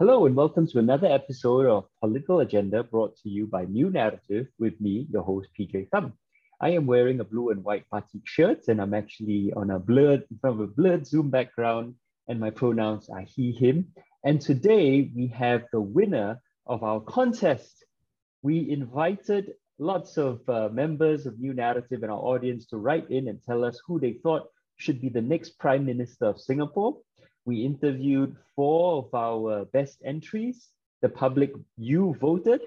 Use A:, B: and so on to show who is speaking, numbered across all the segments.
A: Hello and welcome to another episode of Political Agenda brought to you by New Narrative with me, your host PJ Thum. I am wearing a blue and white batik shirt and I'm actually on a blurred, in front of a blurred Zoom background and my pronouns are he, him. And today we have the winner of our contest. We invited lots of uh, members of New Narrative and our audience to write in and tell us who they thought should be the next Prime Minister of Singapore. We interviewed four of our best entries. The public, you voted.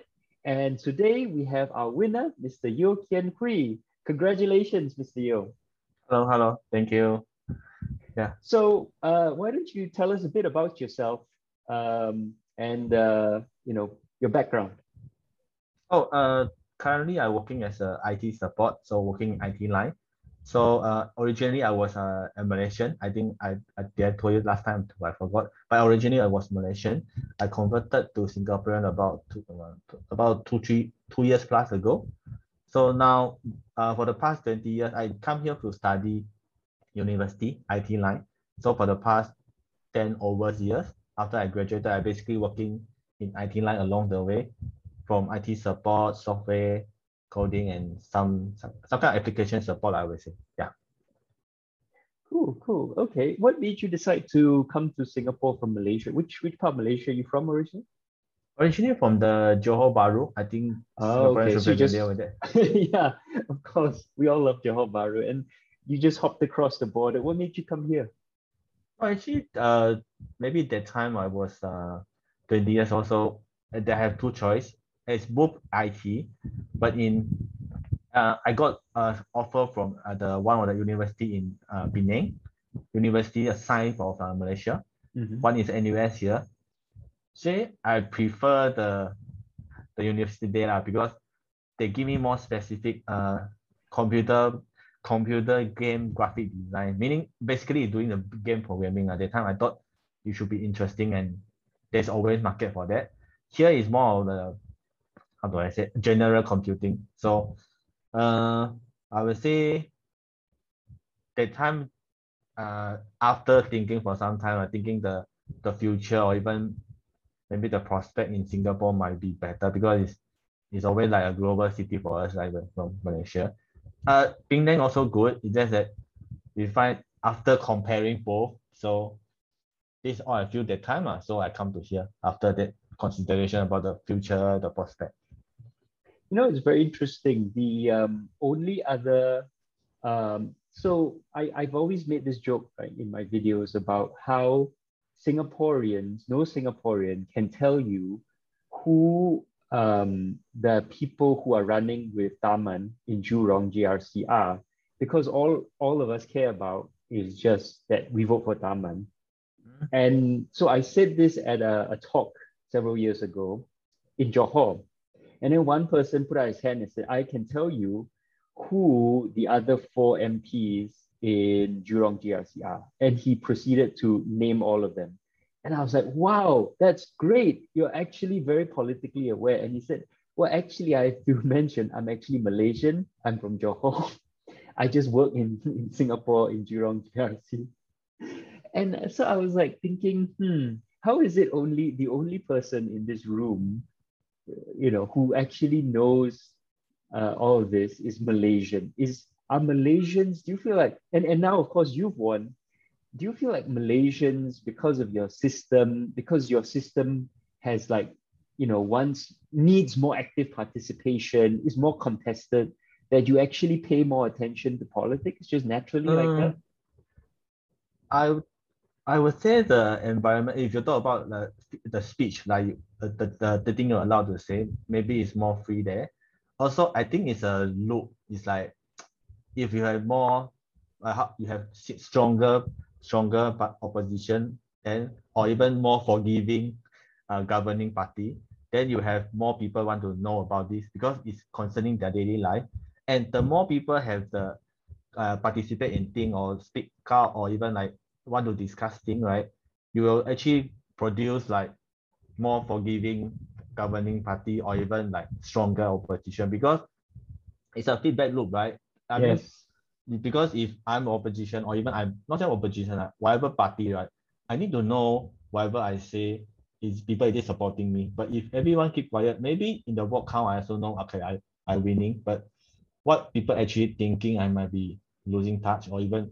A: And today we have our winner, Mr. Yeo Kian Hui. Congratulations, Mr. Yeo.
B: Hello, hello. Thank you.
A: Yeah. So uh, why don't you tell us a bit about yourself um, and uh, you know your background?
B: Oh, uh, currently I'm working as a IT support, so working IT line. So uh, originally I was uh, a Malaysian. I think I, I did told you last time too, I forgot. But originally I was Malaysian. I converted to Singaporean about two, uh, about two three two years plus ago. So now uh, for the past 20 years, I come here to study university, IT line. So for the past 10 over years, after I graduated, I basically working in IT line along the way from IT support, software, coding and some, some some kind of application support, I would say. Yeah.
A: Cool, cool. Okay. What made you decide to come to Singapore from Malaysia? Which which part of Malaysia are you from originally?
B: Originally from the Johor Bahru. I think
A: oh, okay. so
B: just,
A: yeah, of course. We all love Johor Bahru. And you just hopped across the border. What made you come here?
B: Oh, actually, uh, maybe that time I was uh, 20 years or so. I have two choice it's both IT, but in uh, I got an offer from uh, the one of the university in uh, Penang, University of Science of uh, Malaysia. Mm-hmm. One is NUS here. So I prefer the the university there because they give me more specific uh computer computer game graphic design, meaning basically doing the game programming. At the time, I thought it should be interesting and there's always market for that. Here is more of the how do I say general computing. So uh, I would say that time uh, after thinking for some time, I thinking the the future or even maybe the prospect in Singapore might be better because it's it's always like a global city for us, like from Malaysia. Uh, Penang also good. It's just that we find after comparing both, so this all I feel that time. Uh, so I come to here after that consideration about the future, the prospect
A: you know, it's very interesting. The um, only other, um, so I, I've always made this joke right, in my videos about how Singaporeans, no Singaporean can tell you who um, the people who are running with Tharman in Jurong GRC are, because all, all of us care about is just that we vote for Tharman. Mm-hmm. And so I said this at a, a talk several years ago in Johor, and then one person put out his hand and said, I can tell you who the other four MPs in Jurong GRC are. And he proceeded to name all of them. And I was like, wow, that's great. You're actually very politically aware. And he said, well, actually, I to mention I'm actually Malaysian. I'm from Johor. I just work in, in Singapore in Jurong GRC. And so I was like thinking, hmm, how is it only the only person in this room you know, who actually knows uh, all of this is Malaysian. Is are Malaysians? Do you feel like and and now of course you've won. Do you feel like Malaysians because of your system, because your system has like you know once needs more active participation, is more contested, that you actually pay more attention to politics just naturally like uh, that?
B: I I would say the environment, if you talk about the, the speech, like the, the, the thing you're allowed to say, maybe it's more free there. Also, I think it's a loop. It's like if you have more, uh, you have stronger, stronger opposition, and or even more forgiving uh, governing party, then you have more people want to know about this because it's concerning their daily life. And the more people have the uh, participate in thing or speak out or even like want to discuss thing, right, you will actually produce like more forgiving governing party or even like stronger opposition because it's a feedback loop, right? I yes. mean, because if I'm opposition or even I'm not saying opposition, like, whatever party, right, I need to know whatever I say is people is supporting me. But if everyone keep quiet, maybe in the vote count I also know okay I I winning, but what people actually thinking I might be losing touch or even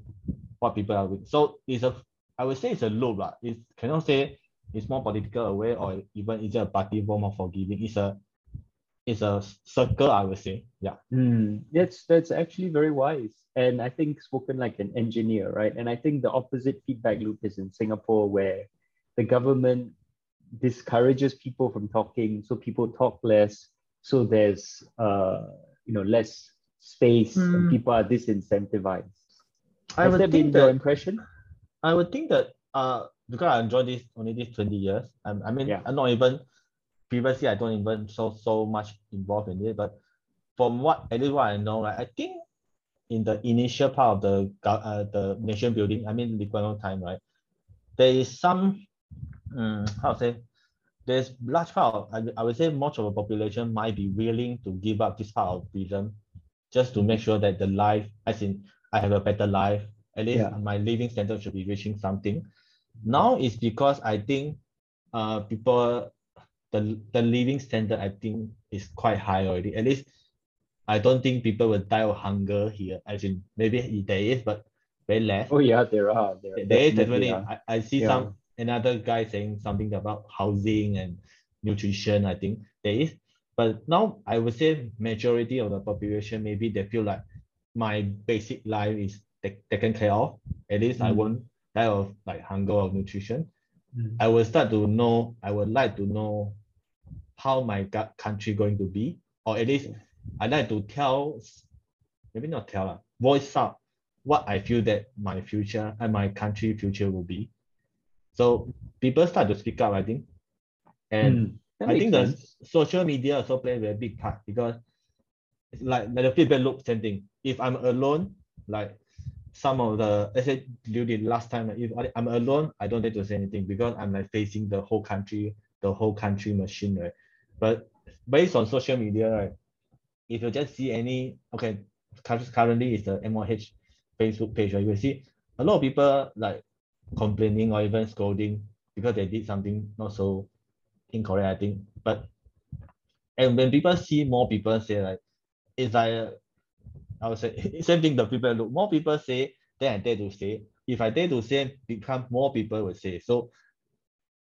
B: what people are with. So it's a I would say it's a loop lah. It cannot say it's more political aware or even is it a party form of forgiving. It's a it's a circle, I would say. Yeah.
A: Mm, that's that's actually very wise. And I think spoken like an engineer, right? And I think the opposite feedback loop is in Singapore where the government discourages people from talking, so people talk less. So there's uh you know less space mm. and hmm. people are disincentivized. I Has would that been that, your impression?
B: I would think that uh because I enjoyed this only these 20 years. I, I mean yeah. I'm not even previously I don't even so so much involved in it, but from what at least what I know, right, I think in the initial part of the uh, the nation building, I mean Lee time, right, there is some um, how to say there's large part of, I, I would say much of the population might be willing to give up this part of freedom just to make sure that the life, as in I have a better life, at least yeah. my living standard should be reaching something. Now it's because I think uh people the the living standard I think is quite high already. At least I don't think people will die of hunger here. As in maybe there is, but very less.
A: Oh yeah, there are. There,
B: there is definitely. I, I see yeah. some another guy saying something about housing and nutrition. I think there is. But now I would say majority of the population maybe they feel like my basic life is taken care of. At least mm. I won't die of like hunger or nutrition. Mm. I will start to know. I would like to know how my country going to be, or at least I like to tell, maybe not tell, uh, voice out what I feel that my future and my country future will be. So people start to speak up, I think. And mm, I think sense. the social media also play a very big part because like, like the feedback loop, same thing. If I'm alone, like some of the let's say during last time, if I'm alone, I don't need to say anything because I'm like facing the whole country, the whole country machine, right? But based on social media, right, if you just see any, okay, currently is the MOH Facebook page, right, you will see a lot of people like complaining or even scolding because they did something not so incorrect, I think. But and when people see more people say like, it's like I would say same thing. The people look more people say, then I dare to say. If I dare to say, become more people will say. So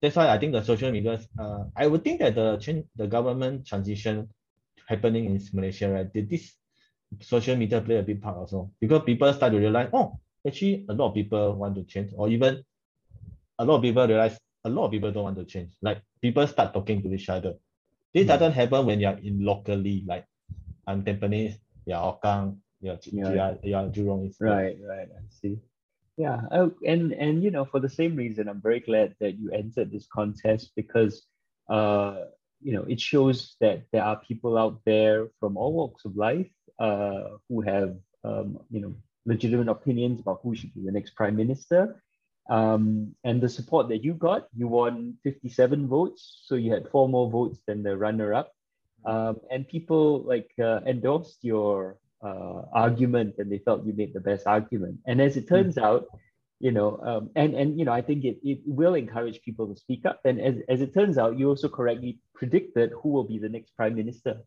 B: that's why I think the social media, uh, I would think that the change, the government transition happening in Malaysia, right? Did this social media play a big part also? Because people start to realize, oh, actually a lot of people want to change, or even a lot of people realize a lot of people don't want to change. Like people start talking to each other. This mm. doesn't happen when you're in locally, like I'm Tampines, yeah, Hougang, yeah, yeah, yeah, Jurong.
A: Right, right. I see. Yeah, oh, and and you know, for the same reason, I'm very glad that you entered this contest because, uh, you know, it shows that there are people out there from all walks of life, uh, who have, um, you know, legitimate opinions about who should be the next prime minister. Um, and the support that you got, you won 57 votes, so you had four more votes than the runner-up. Um, and people like uh, endorsed your uh, argument and they felt you made the best argument. And as it hmm. turns mm. out, you know, um, and and you know, I think it, it will encourage people to speak up. And as, as it turns out, you also correctly predicted who will be the next prime minister.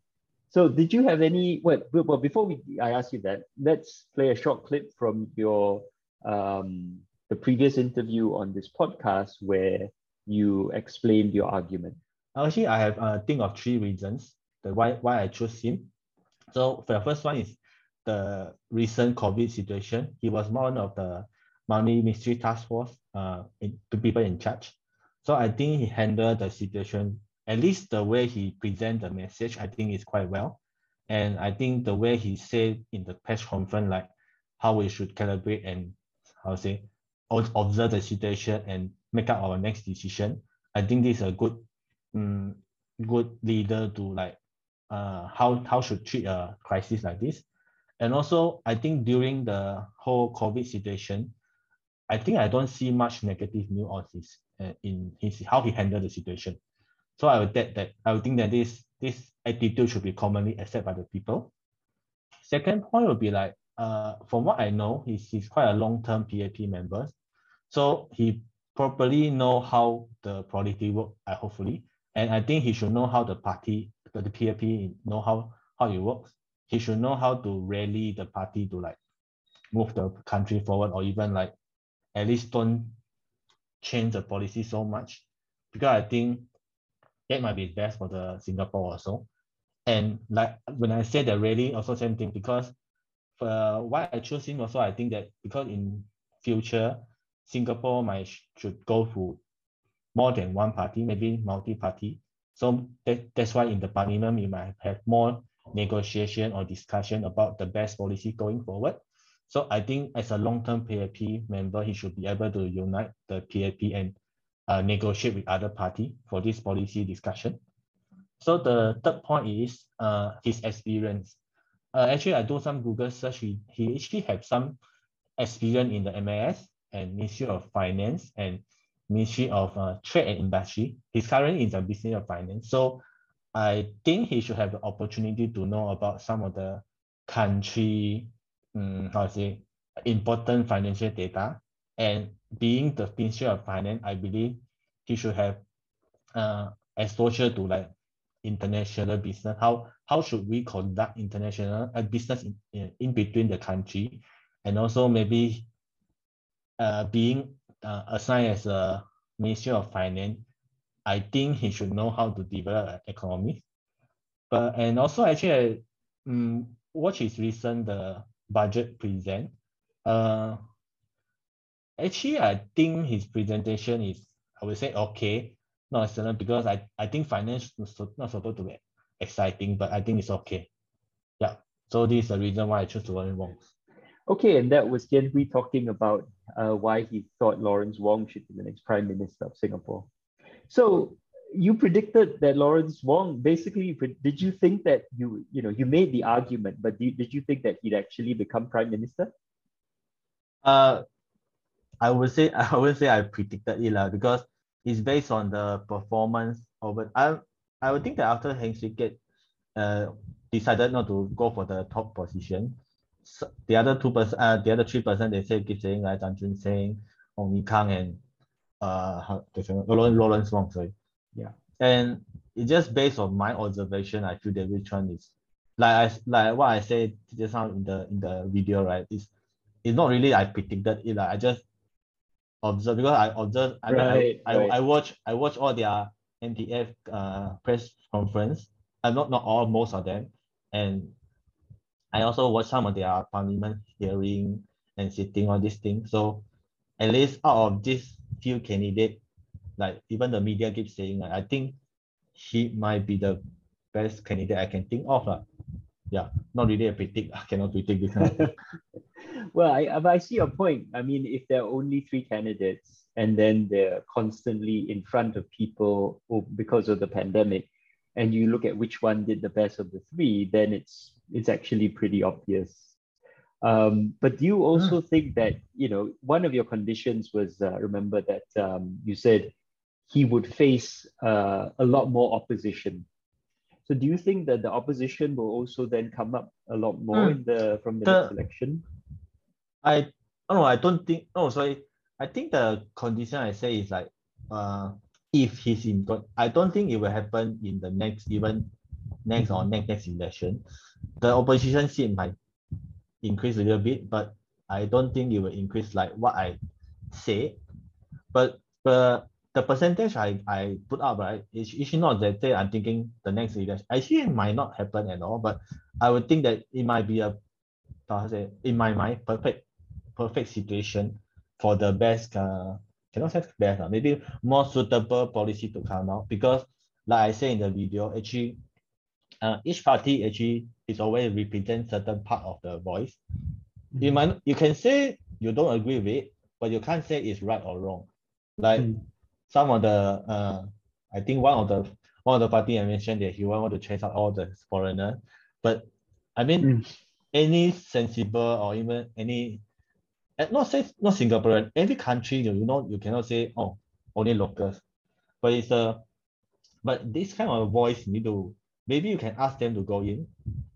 A: So did you have any? Well, well, before we I ask you that, let's play a short clip from your um, the previous interview on this podcast where you explained your argument.
B: Actually, I have uh, think of three reasons the why why I chose him. So for the first one is the recent COVID situation. He was one of the multi-ministry task force uh, in, people in charge. So I think he handled the situation, at least the way he present the message, I think is quite well. And I think the way he said in the press conference, like how we should calibrate and how say, observe the situation and make up our next decision. I think this is a good, um, good leader to like, uh, how how should treat a crisis like this. And also, I think during the whole COVID situation, I think I don't see much negative news on his uh, in his how he handled the situation. So I would that, that I would think that this this attitude should be commonly accepted by the people. Second point would be like uh from what I know, he's he's quite a long-term PAP member. So he properly know how the polity work, uh, hopefully. And I think he should know how the party, the PAP know how, how it works. He should know how to rally the party to like move the country forward or even like at least don't change the policy so much. Because I think that might be best for the Singapore also. And like when I say the rally, also same thing because uh, for why I choose him also, I think that because in future, Singapore might should go through more than one party, maybe multi-party. So that, that's why in the parliament, we might have more negotiation or discussion about the best policy going forward. So I think as a long-term PAP member, he should be able to unite the PAP and uh, negotiate with other party for this policy discussion. So the third point is uh, his experience. Uh, actually, I do some Google search. He, he actually have some experience in the MAS and Ministry of Finance and Ministry of uh, Trade and Industry. He's currently in the Business of Finance. So I think he should have the opportunity to know about some of the country, um, how to say, important financial data. And being the Ministry of Finance, I believe he should have uh, exposure to like international business. How how should we conduct international uh, business in, in, between the country, and also maybe uh, being uh, assigned as a Ministry of Finance, I think he should know how to develop an economy. But and also actually, I um, watch his recent the budget present. Uh, actually, I think his presentation is I would say okay, not excellent because I, I think finance is not supposed to be exciting, but I think it's okay. Yeah. So this is the reason why I chose Lawrence Wong.
A: Okay, and that was Tian Hui talking about uh, why he thought Lawrence Wong should be the next Prime Minister of Singapore. So you predicted that Lawrence Wong basically did you think that you you know you made the argument, but did, did you think that he'd actually become Prime Minister?
B: Uh I would say I would say I predicted it lah because it's based on the performance of it. I I would think that after Heng Swee Keat uh decided not to go for the top position, so the other two percent, uh, the other three percent, they say keep saying like Chan Chun Sing, Ong Ye Kung, and uh, Lawrence, Lawrence Wong. Sorry.
A: Yeah.
B: And it's just based on my observation. I feel that which one is like I like what I said just now in the in the video, right? It's it's not really I predicted it. Like I just observe because I observe. I right, I, right. I, I watch I watch all their MTF uh press conference. I'm not not all, most of them, and I also watch some of their parliament hearing and sitting on this thing. So at least out of these few candidates, like even the media keeps saying, like, I think he might be the best candidate I can think of. Uh. Yeah, not really a predict. I cannot predict this.
A: well, I, I see your point. I mean, if there are only three candidates and then they're constantly in front of people because of the pandemic, and you look at which one did the best of the three, then it's it's actually pretty obvious. Um, but do you also mm. think that you know one of your conditions was uh, remember that um, you said he would face uh, a lot more opposition. So do you think that the opposition will also then come up a lot more mm. in the from the, the next election?
B: I oh I don't think oh sorry I think the condition I say is like uh if he's in I don't think it will happen in the next even next or next next election the opposition seat might increase a little bit, but I don't think it will increase like what I say. But the the percentage I, I put up, right, is it's not that day I'm thinking the next election. Actually, it might not happen at all, but I would think that it might be a, say, in my mind, perfect perfect situation for the best, uh, cannot say best, uh, maybe more suitable policy to come out because like I say in the video, actually uh, each party actually is always represent certain part of the voice. Mm. You might you can say you don't agree with it, but you can't say it's right or wrong. Like mm. some of the uh, I think one of the one of the party I mentioned that he want to chase out all the foreigner, but I mean mm. any sensible or even any eh, not say not Singaporean, every country you know you cannot say oh only locals, but it's a but this kind of voice need to maybe you can ask them to go in,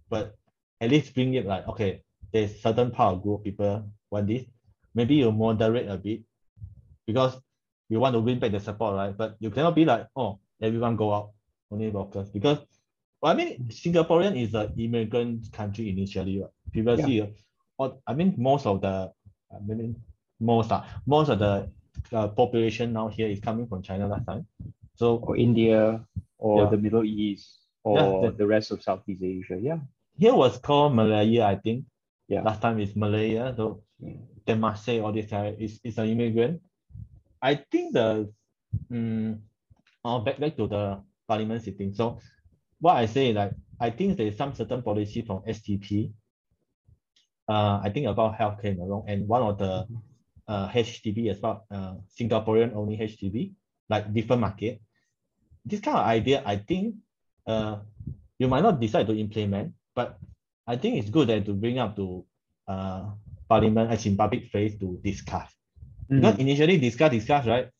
B: but at least bring it like, okay, there's certain part of group people want this. Maybe you moderate a bit because we want to win back the support, right? But you cannot be like, oh, everyone go out, only locals. Because, well, I mean, Singaporean is an immigrant country initially. Right? Previously, yeah. or, I mean, most of the, I mean, most, uh, most of the uh, population now here is coming from China last time. So,
A: or India, or yeah. the Middle East, or yeah, the, the rest of Southeast Asia. Yeah.
B: Here was called Malaya, I think. Yeah. Last time it's Malaya. So, say all this uh, is, is an immigrant. I think the um, uh, back, back to the parliament sitting. So what I say like I think there's some certain policy from SDP. Uh, I think about healthcare along and one of the uh, HDB as well, uh, Singaporean only HDB, like different market. This kind of idea, I think uh, you might not decide to implement, but I think it's good that to bring up to uh, parliament as in public face to discuss. Mm. Because initially discuss, discuss, right?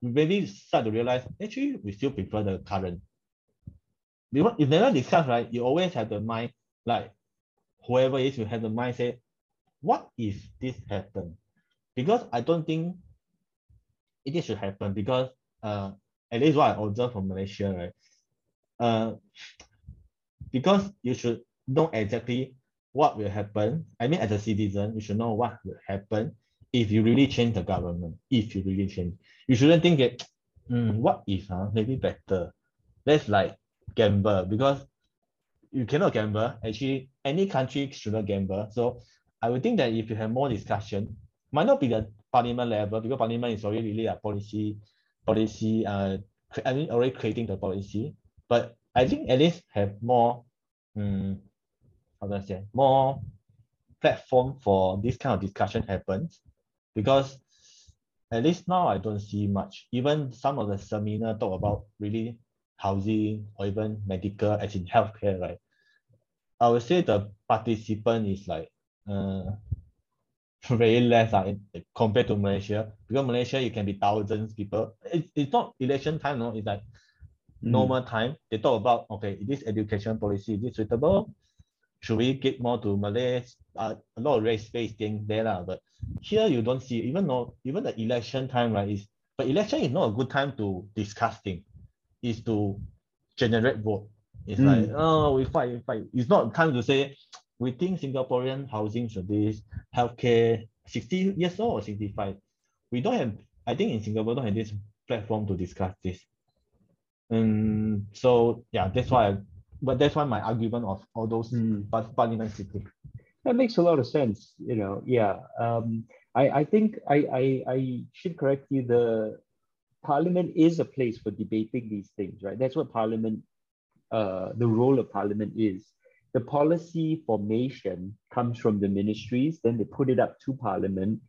B: We maybe start to realize actually we still prefer the current. Because if never discuss, right, you always have the mind, like whoever is, you have the mind say, what if this happen? Because I don't think it should happen because uh at least what I observe from Malaysia, right? Uh because you should know exactly what will happen. I mean, as a citizen, you should know what will happen if you really change the government, if you really change, you shouldn't think that, mm, what if, huh? maybe better. That's like gamble because you cannot gamble. Actually, any country shouldn't gamble. So I would think that if you have more discussion, might not be the parliament level because parliament is already really a policy, policy, uh, I mean, already creating the policy. But I think at least have more, um, how do I say, more platform for this kind of discussion happens because at least now I don't see much. Even some of the seminar talk about really housing or even medical as in healthcare, right? I would say the participant is like uh, very less uh, compared to Malaysia. Because Malaysia, it can be thousands people. It, it's not election time, no, it's like mm. normal time. They talk about, okay, this education policy, is this suitable? Should we get more to Malay? Uh, a lot of race based thing there, lah. but here you don't see, even though even the election time, right? Is but election is not a good time to discuss things. Is to generate vote. It's mm. like, oh, we fight, we fight. It's not time to say we think Singaporean housing should be healthcare 60 years old or 65. We don't have, I think in Singapore don't have this platform to discuss this. And so yeah, that's why I but that's why my argument of all those mm. parliament sitting.
A: That makes a lot of sense. You know, yeah. Um, I, I think I, I, I should correct you. The parliament is a place for debating these things, right? That's what parliament, uh, the role of parliament is. The policy formation comes from the ministries, then they put it up to parliament,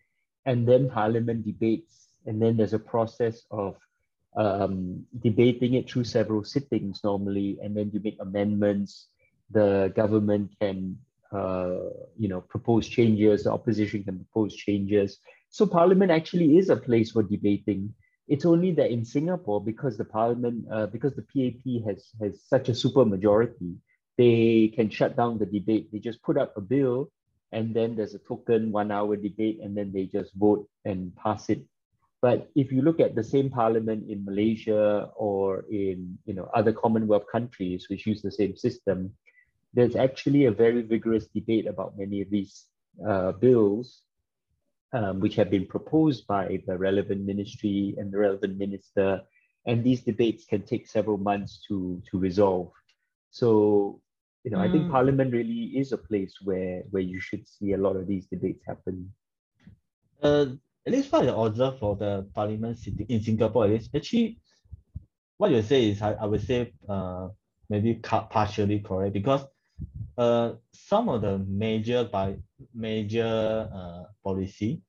A: and then parliament debates. And then there's a process of um, debating it through several sittings normally, and then you make amendments. The government can, uh, you know, propose changes. The opposition can propose changes. So Parliament actually is a place for debating. It's only that in Singapore, because the Parliament, uh, because the PAP has has such a super majority, they can shut down the debate. They just put up a bill, and then there's a token one-hour debate, and then they just vote and pass it but if you look at the same parliament in Malaysia or in you know other Commonwealth countries which use the same system, there's actually a very vigorous debate about many of these uh, bills, um, which have been proposed by the relevant ministry and the relevant minister, and these debates can take several months to to resolve. So you know, mm. I think mm. Parliament really is a place where where you should see a lot of these debates happen.
B: Uh, at least what I observe for the parliament sitting in Singapore is actually what you say is I, I would say uh maybe partially correct because uh some of the major by major uh policy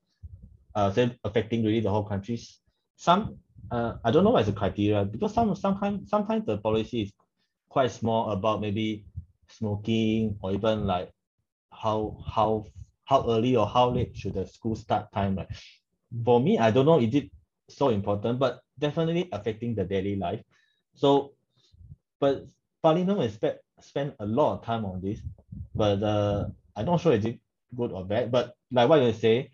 B: uh say affecting really the whole country some uh I don't know what is the criteria because some sometimes sometimes the policy is quite small about maybe smoking or even like how how how early or how late should the school start time right for me, I don't know is it so important, but definitely affecting the daily life. So, but Parliament will spend spend a lot of time on this, but uh, I'm not sure is it good or bad. But like what you say,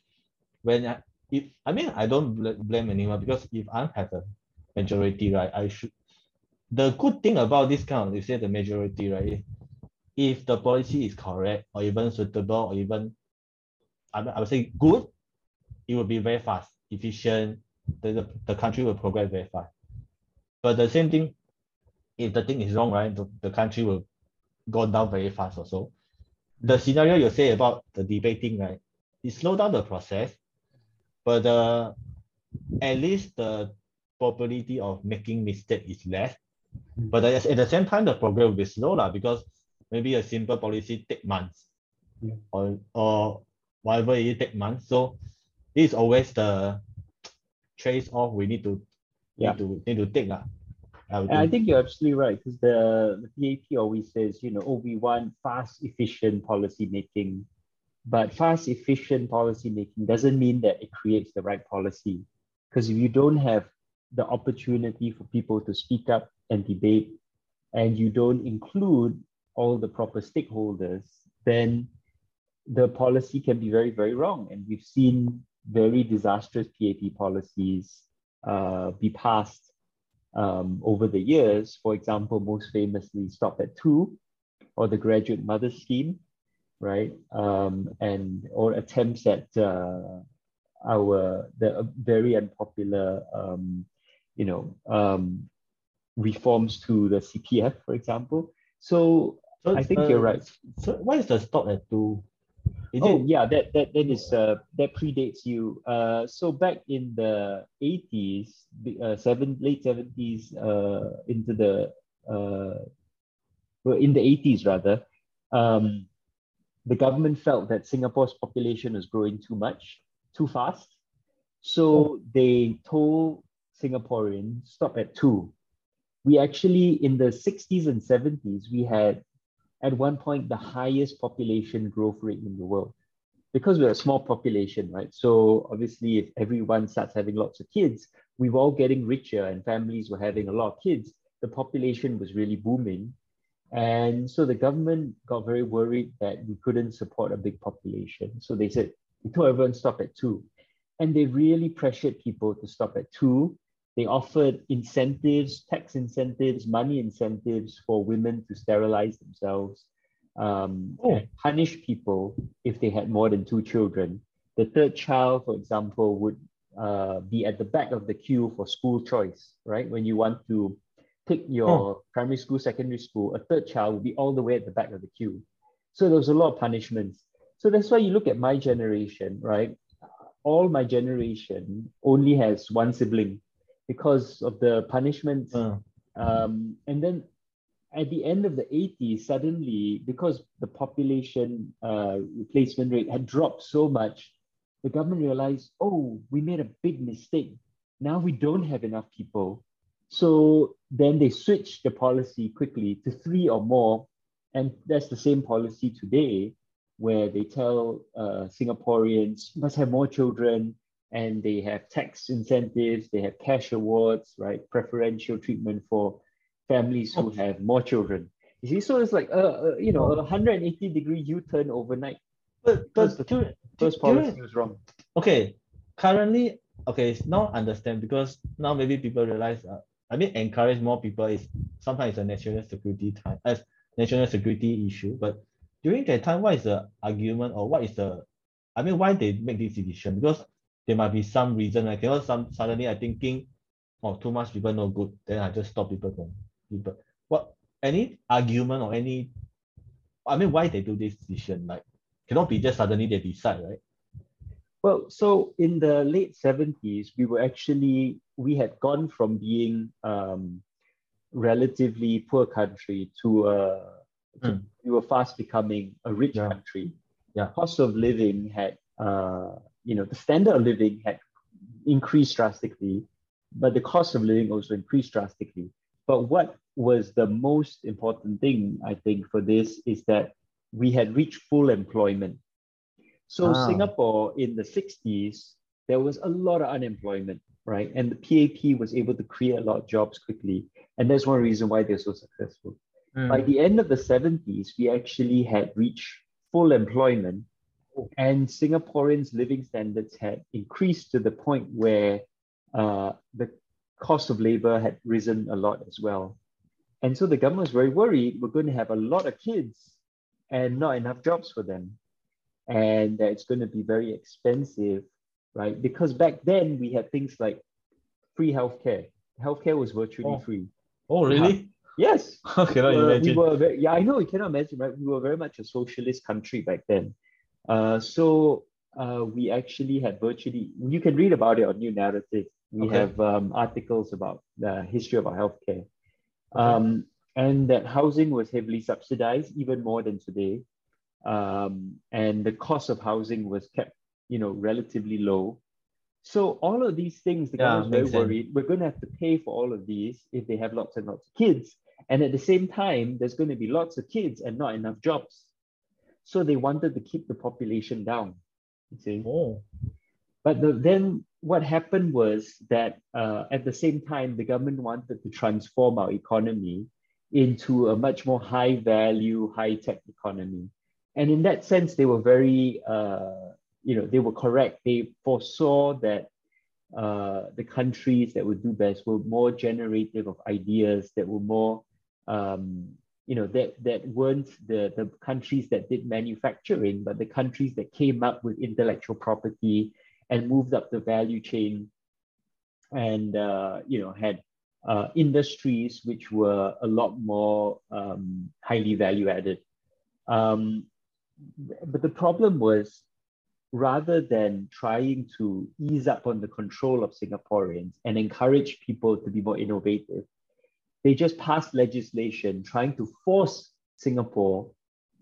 B: when if I mean I don't blame anyone because if I have a majority, right, I should. The good thing about this kind of you say the majority, right, if the policy is correct or even suitable or even I, I would say good, it will be very fast, efficient. The, the, the country will progress very fast. But the same thing, if the thing is wrong, right, the, the country will go down very fast also. The scenario you say about the debating, right, it slow down the process, but uh, at least the probability of making mistake is less. But at the same time, the progress will be slow lah, because maybe a simple policy take months
A: Yeah.
B: or, or whatever it take months. So this is always the trace off we need to
A: Yeah.
B: need to need to take. lah. I
A: And I
B: think.
A: think you're absolutely right because the, the PAP always says, you know, oh, we want fast, efficient policy making. But fast, efficient policy making doesn't mean that it creates the right policy. Because if you don't have the opportunity for people to speak up and debate, and you don't include all the proper stakeholders, then the policy can be very, very wrong. And we've seen very disastrous PAP policies uh, be passed um, over the years. For example, most famously, Stop at Two or the Graduate Mother Scheme, right? Um, and or attempts at uh, our the uh, very unpopular, um, you know, um, reforms to the CPF, for example. So
B: So,
A: I think
B: uh,
A: you're right.
B: So what is the stop at two?
A: Oh
B: it
A: yeah, that that that is uh, that predates you. Uh, so back in the eighties, uh, seven late seventies, uh, into the uh, well, in the eighties rather, um, the government felt that Singapore's population was growing too much, too fast. So they told Singaporeans stop at two. We actually in the sixties and seventies we had at one point the highest population growth rate in the world because we're a small population, right? So obviously, if everyone starts having lots of kids, we were all getting richer and families were having a lot of kids. The population was really booming. And so the government got very worried that we couldn't support a big population. So they said, we told everyone stop at two. And they really pressured people to stop at two. They offered incentives, tax incentives, money incentives for women to sterilize themselves, um,
B: Oh.
A: punish people if they had more than two children. The third child, for example, would uh, be at the back of the queue for school choice, right? When you want to pick your primary school, secondary school, a third child would be all the way at the back of the queue. So there was a lot of punishments. So that's why you look at my generation, right? All my generation only has one sibling because of the punishments
B: uh,
A: um, and then at the end of the 80s, suddenly, because the population uh, replacement rate had dropped so much, the government realized, oh, we made a big mistake. Now we don't have enough people. So then they switched the policy quickly to three or more. And that's the same policy today, where they tell uh, Singaporeans, you must have more children, and they have tax incentives, they have cash awards, right? Preferential treatment for families who have more children. You see, so it's like a, a you know a 180 degree U-turn overnight.
B: but but
A: the
B: during,
A: First policy was wrong.
B: okay currently okay it's now understand because now maybe people realize uh, i mean encourage more people is sometimes a national security time as national security issue but during that time what is the argument or what is the i mean why they make this decision because there might be some reason I know some suddenly i thinking oh too much people no good then i just stop people from people what any argument or any i mean why they do this decision like cannot be just suddenly they decide right
A: Well, so in the late 70s, we were actually, we had gone from being um, relatively poor country to, a, to
B: Mm.
A: we were fast becoming a rich
B: Yeah.
A: country.
B: Yeah.
A: Cost of living had, uh, you know, the standard of living had increased drastically, but the cost of living also increased drastically. But what was the most important thing, I think, for this is that we had reached full employment. So
B: Ah.
A: Singapore in the 60s, there was a lot of unemployment, right? And the PAP was able to create a lot of jobs quickly. And that's one reason why they're so successful. By the end of the 70s, we actually had reached full employment And Singaporeans' living standards had increased to the point where uh, the cost of labor had risen a lot as well. And so the government was very worried we're going to have a lot of kids and not enough jobs for them. And that it's going to be very expensive, right? Because back then we had things like free healthcare. Healthcare was virtually
B: Oh.
A: free.
B: Oh, really?
A: Yes.
B: Cannot
A: Uh, we
B: imagine.
A: were very, yeah, I know you cannot imagine, right? We were very much a socialist country back then. Uh, so uh, we actually had virtually, you can read about it on New Narrative. We
B: Okay.
A: have um, articles about the history of our healthcare. Um, and that housing was heavily subsidized, even more than today. Um, and the cost of housing was kept, you know, relatively low. So all of these things, the
B: Yeah,
A: government's very
B: sense.
A: worried. We're going to have to pay for all of these if they have lots and lots of kids. And at the same time, there's going to be lots of kids and not enough jobs. So they wanted to keep the population down. You see?
B: Oh,
A: But the, then what happened was that uh, at the same time, the government wanted to transform our economy into a much more high value, high tech economy. And in that sense, they were very, uh, you know, they were correct. They foresaw that uh, the countries that would do best were more generative of ideas, that were more, um, you know, that, that weren't the, the countries that did manufacturing, but the countries that came up with intellectual property and moved up the value chain and, uh, you know, had uh, industries which were a lot more um, highly value added. Um, but the problem was rather than trying to ease up on the control of Singaporeans and encourage people to be more innovative, they just passed legislation trying to force Singapore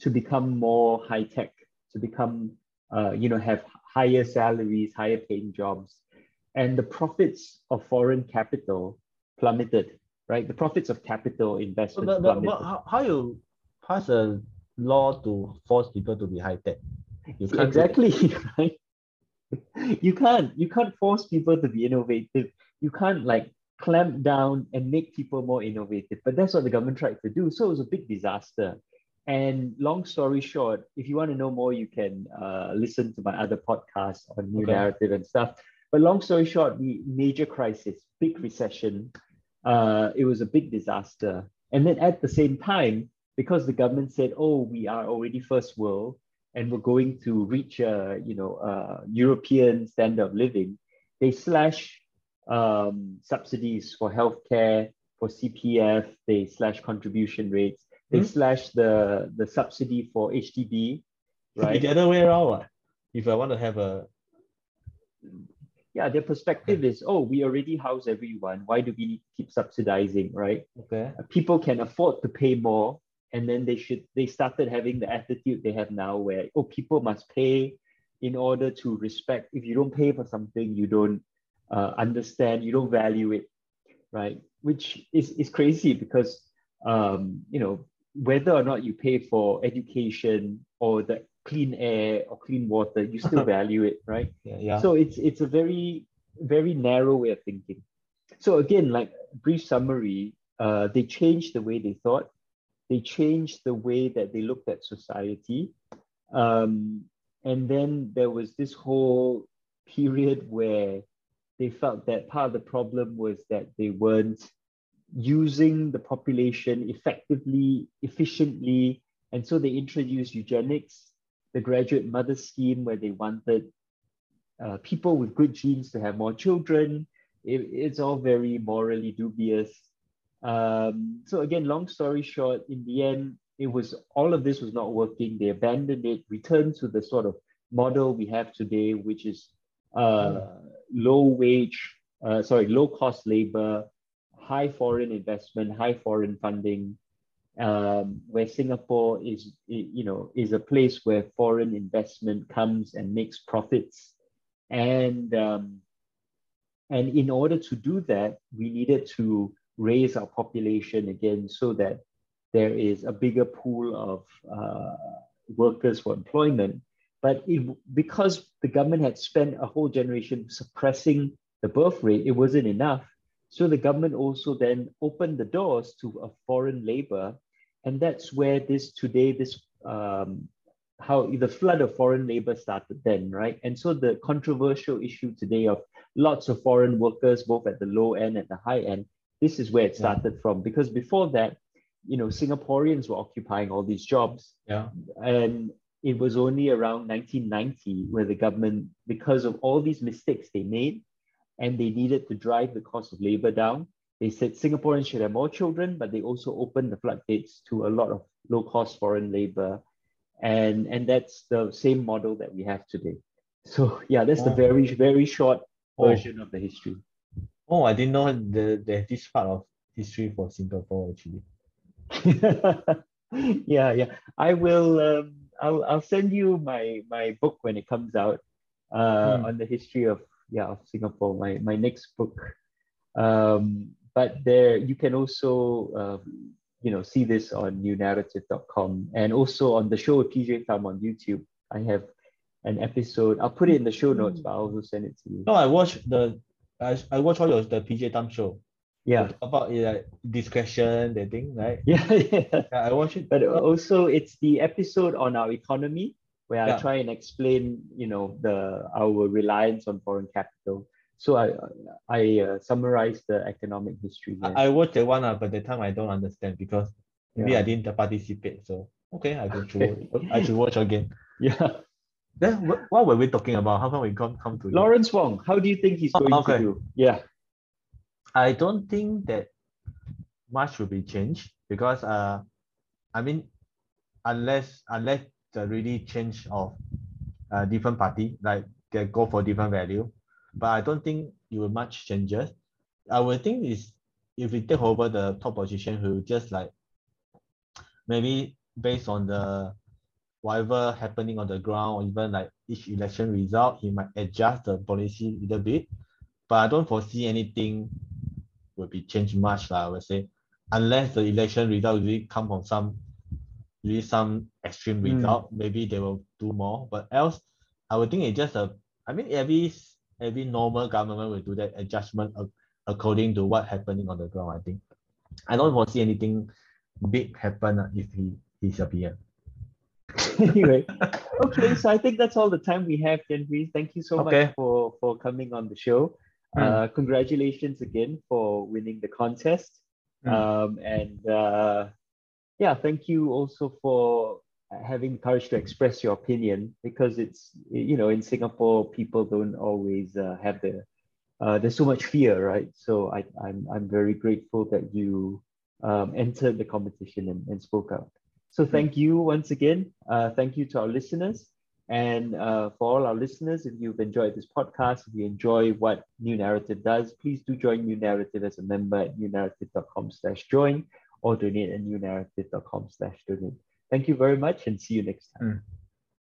A: to become more high tech, to become, uh, you know, have higher salaries, higher paying jobs. And the profits of foreign capital plummeted, right? The profits of capital investment
B: but, but,
A: plummeted.
B: but how, how you pass a law to force people to be high tech? You can't
A: exactly right you can't you can't force people to be innovative you can't like clamp down and make people more innovative. But that's what the government tried to do. So it was a big disaster. And long story short if you want to know more you can uh, listen to my other podcast on new
B: Okay.
A: narrative and stuff. But long story short the major crisis big recession uh, it was a big disaster. And then at the same time because the government said oh we are already first world and we're going to reach a you know a European standard of living, they slash um, subsidies for healthcare, for CPF, they slash contribution rates, they
B: Hmm.
A: slash the the subsidy for HDB, right?
B: the other way around. what? If I want to have a
A: Yeah, their perspective is, oh, we already house everyone. Why do we need to keep subsidizing, right?
B: okay,
A: people can afford to pay more and then they should they started having the attitude they have now where oh people must pay in order to respect if you don't pay for something you don't uh, understand you don't value it right? Which is, is crazy because um, you know whether or not you pay for education or the clean air or clean water you still value it right?
B: Yeah, yeah.
A: so it's it's a very very narrow way of thinking. So again like brief summary uh, they changed the way they thought. They changed the way that they looked at society. Um, and then there was this whole period where they felt that part of the problem was that they weren't using the population effectively efficiently and so they introduced eugenics the graduate mother scheme where they wanted uh, people with good genes to have more children. It, it's all very morally dubious. Um, so again, long story short, in the end, it was all of this was not working. They abandoned it, returned to the sort of model we have today, which is uh, low wage, uh, sorry, low cost labor, high foreign investment, high foreign funding, um, where Singapore is, you know, is a place where foreign investment comes and makes profits, and um, and in order to do that, we needed to raise our population again so that there is a bigger pool of uh, workers for employment. But it, because the government had spent a whole generation suppressing the birth rate, it wasn't enough. So the government also then opened the doors to a foreign labor. And that's where this today, this um, how the flood of foreign labor started then, right? And so the controversial issue today of lots of foreign workers, both at the low end and the high end, this is where it started yeah. from. Because before that, you know, Singaporeans were occupying all these jobs.
B: Yeah.
A: And it was only around 1990 where the government, because of all these mistakes they made, and they needed to drive the cost of labor down, they said Singaporeans should have more children, but they also opened the floodgates to a lot of low cost foreign labor. And, and that's the same model that we have today. So yeah, that's the oh. very, very short oh. version oh. of the history.
B: Oh, I didn't know the, the this part of history for Singapore actually.
A: yeah, yeah. I will um, I'll I'll send you my my book when it comes out uh, hmm. on the history of yeah of Singapore. My my next book. Um, but there you can also um, you know see this on newnaratif.com and also on the show with PJ Thum on YouTube. I have an episode. I'll put it in the show notes, but I'll also send it to you.
B: No, I watched the I, I watch all your the PJ Thum show.
A: Yeah.
B: About yeah, discretion, the thing, right?
A: Yeah, yeah. yeah
B: I watch it.
A: But also it's the episode on our economy where yeah. I try and explain, you know, the our reliance on foreign capital. So I I uh, summarize the economic history.
B: There. I, I watched that one, uh, but the time I don't understand because maybe yeah. I didn't participate. So okay, I go through. I should watch again.
A: Yeah.
B: Then what were we talking about? How come we come come to
A: Lawrence you? Wong? How do you think he's going oh, okay. to do? Yeah.
B: I don't think that much will be changed because uh, I mean, unless unless the really change of uh, different party, like they go for different value, but I don't think it will much changes. I would think is if we take over the top position, we will just like maybe based on the whatever happening on the ground or even like each election result, he might adjust the policy a little bit. But I don't foresee anything will be changed much, I would say, unless the election result really come from some really some extreme mm. result, maybe they will do more. But else, I would think it's just a I mean every every normal government will do that adjustment according to what happening on the ground, I think. I don't foresee anything big happen uh, if he PM.
A: anyway, okay, so I think that's all the time we have, Genry. Thank you so okay. much for for coming on the show. Mm. Uh, congratulations again for winning the contest. Mm. Um, and uh, yeah, thank you also for having the courage to express your opinion because it's, you know, in Singapore, people don't always uh, have the, uh, there's so much fear, right? So I, I'm, I'm very grateful that you um, entered the competition and, and spoke out. So mm. thank you once again. Uh, thank you to our listeners. And uh, for all our listeners, if you've enjoyed this podcast, if you enjoy what New Naratif does, please do join New Naratif as a member at newnaratif.com slash join or donate at newnaratif.com slash donate. Thank you very much and see you next time. Mm.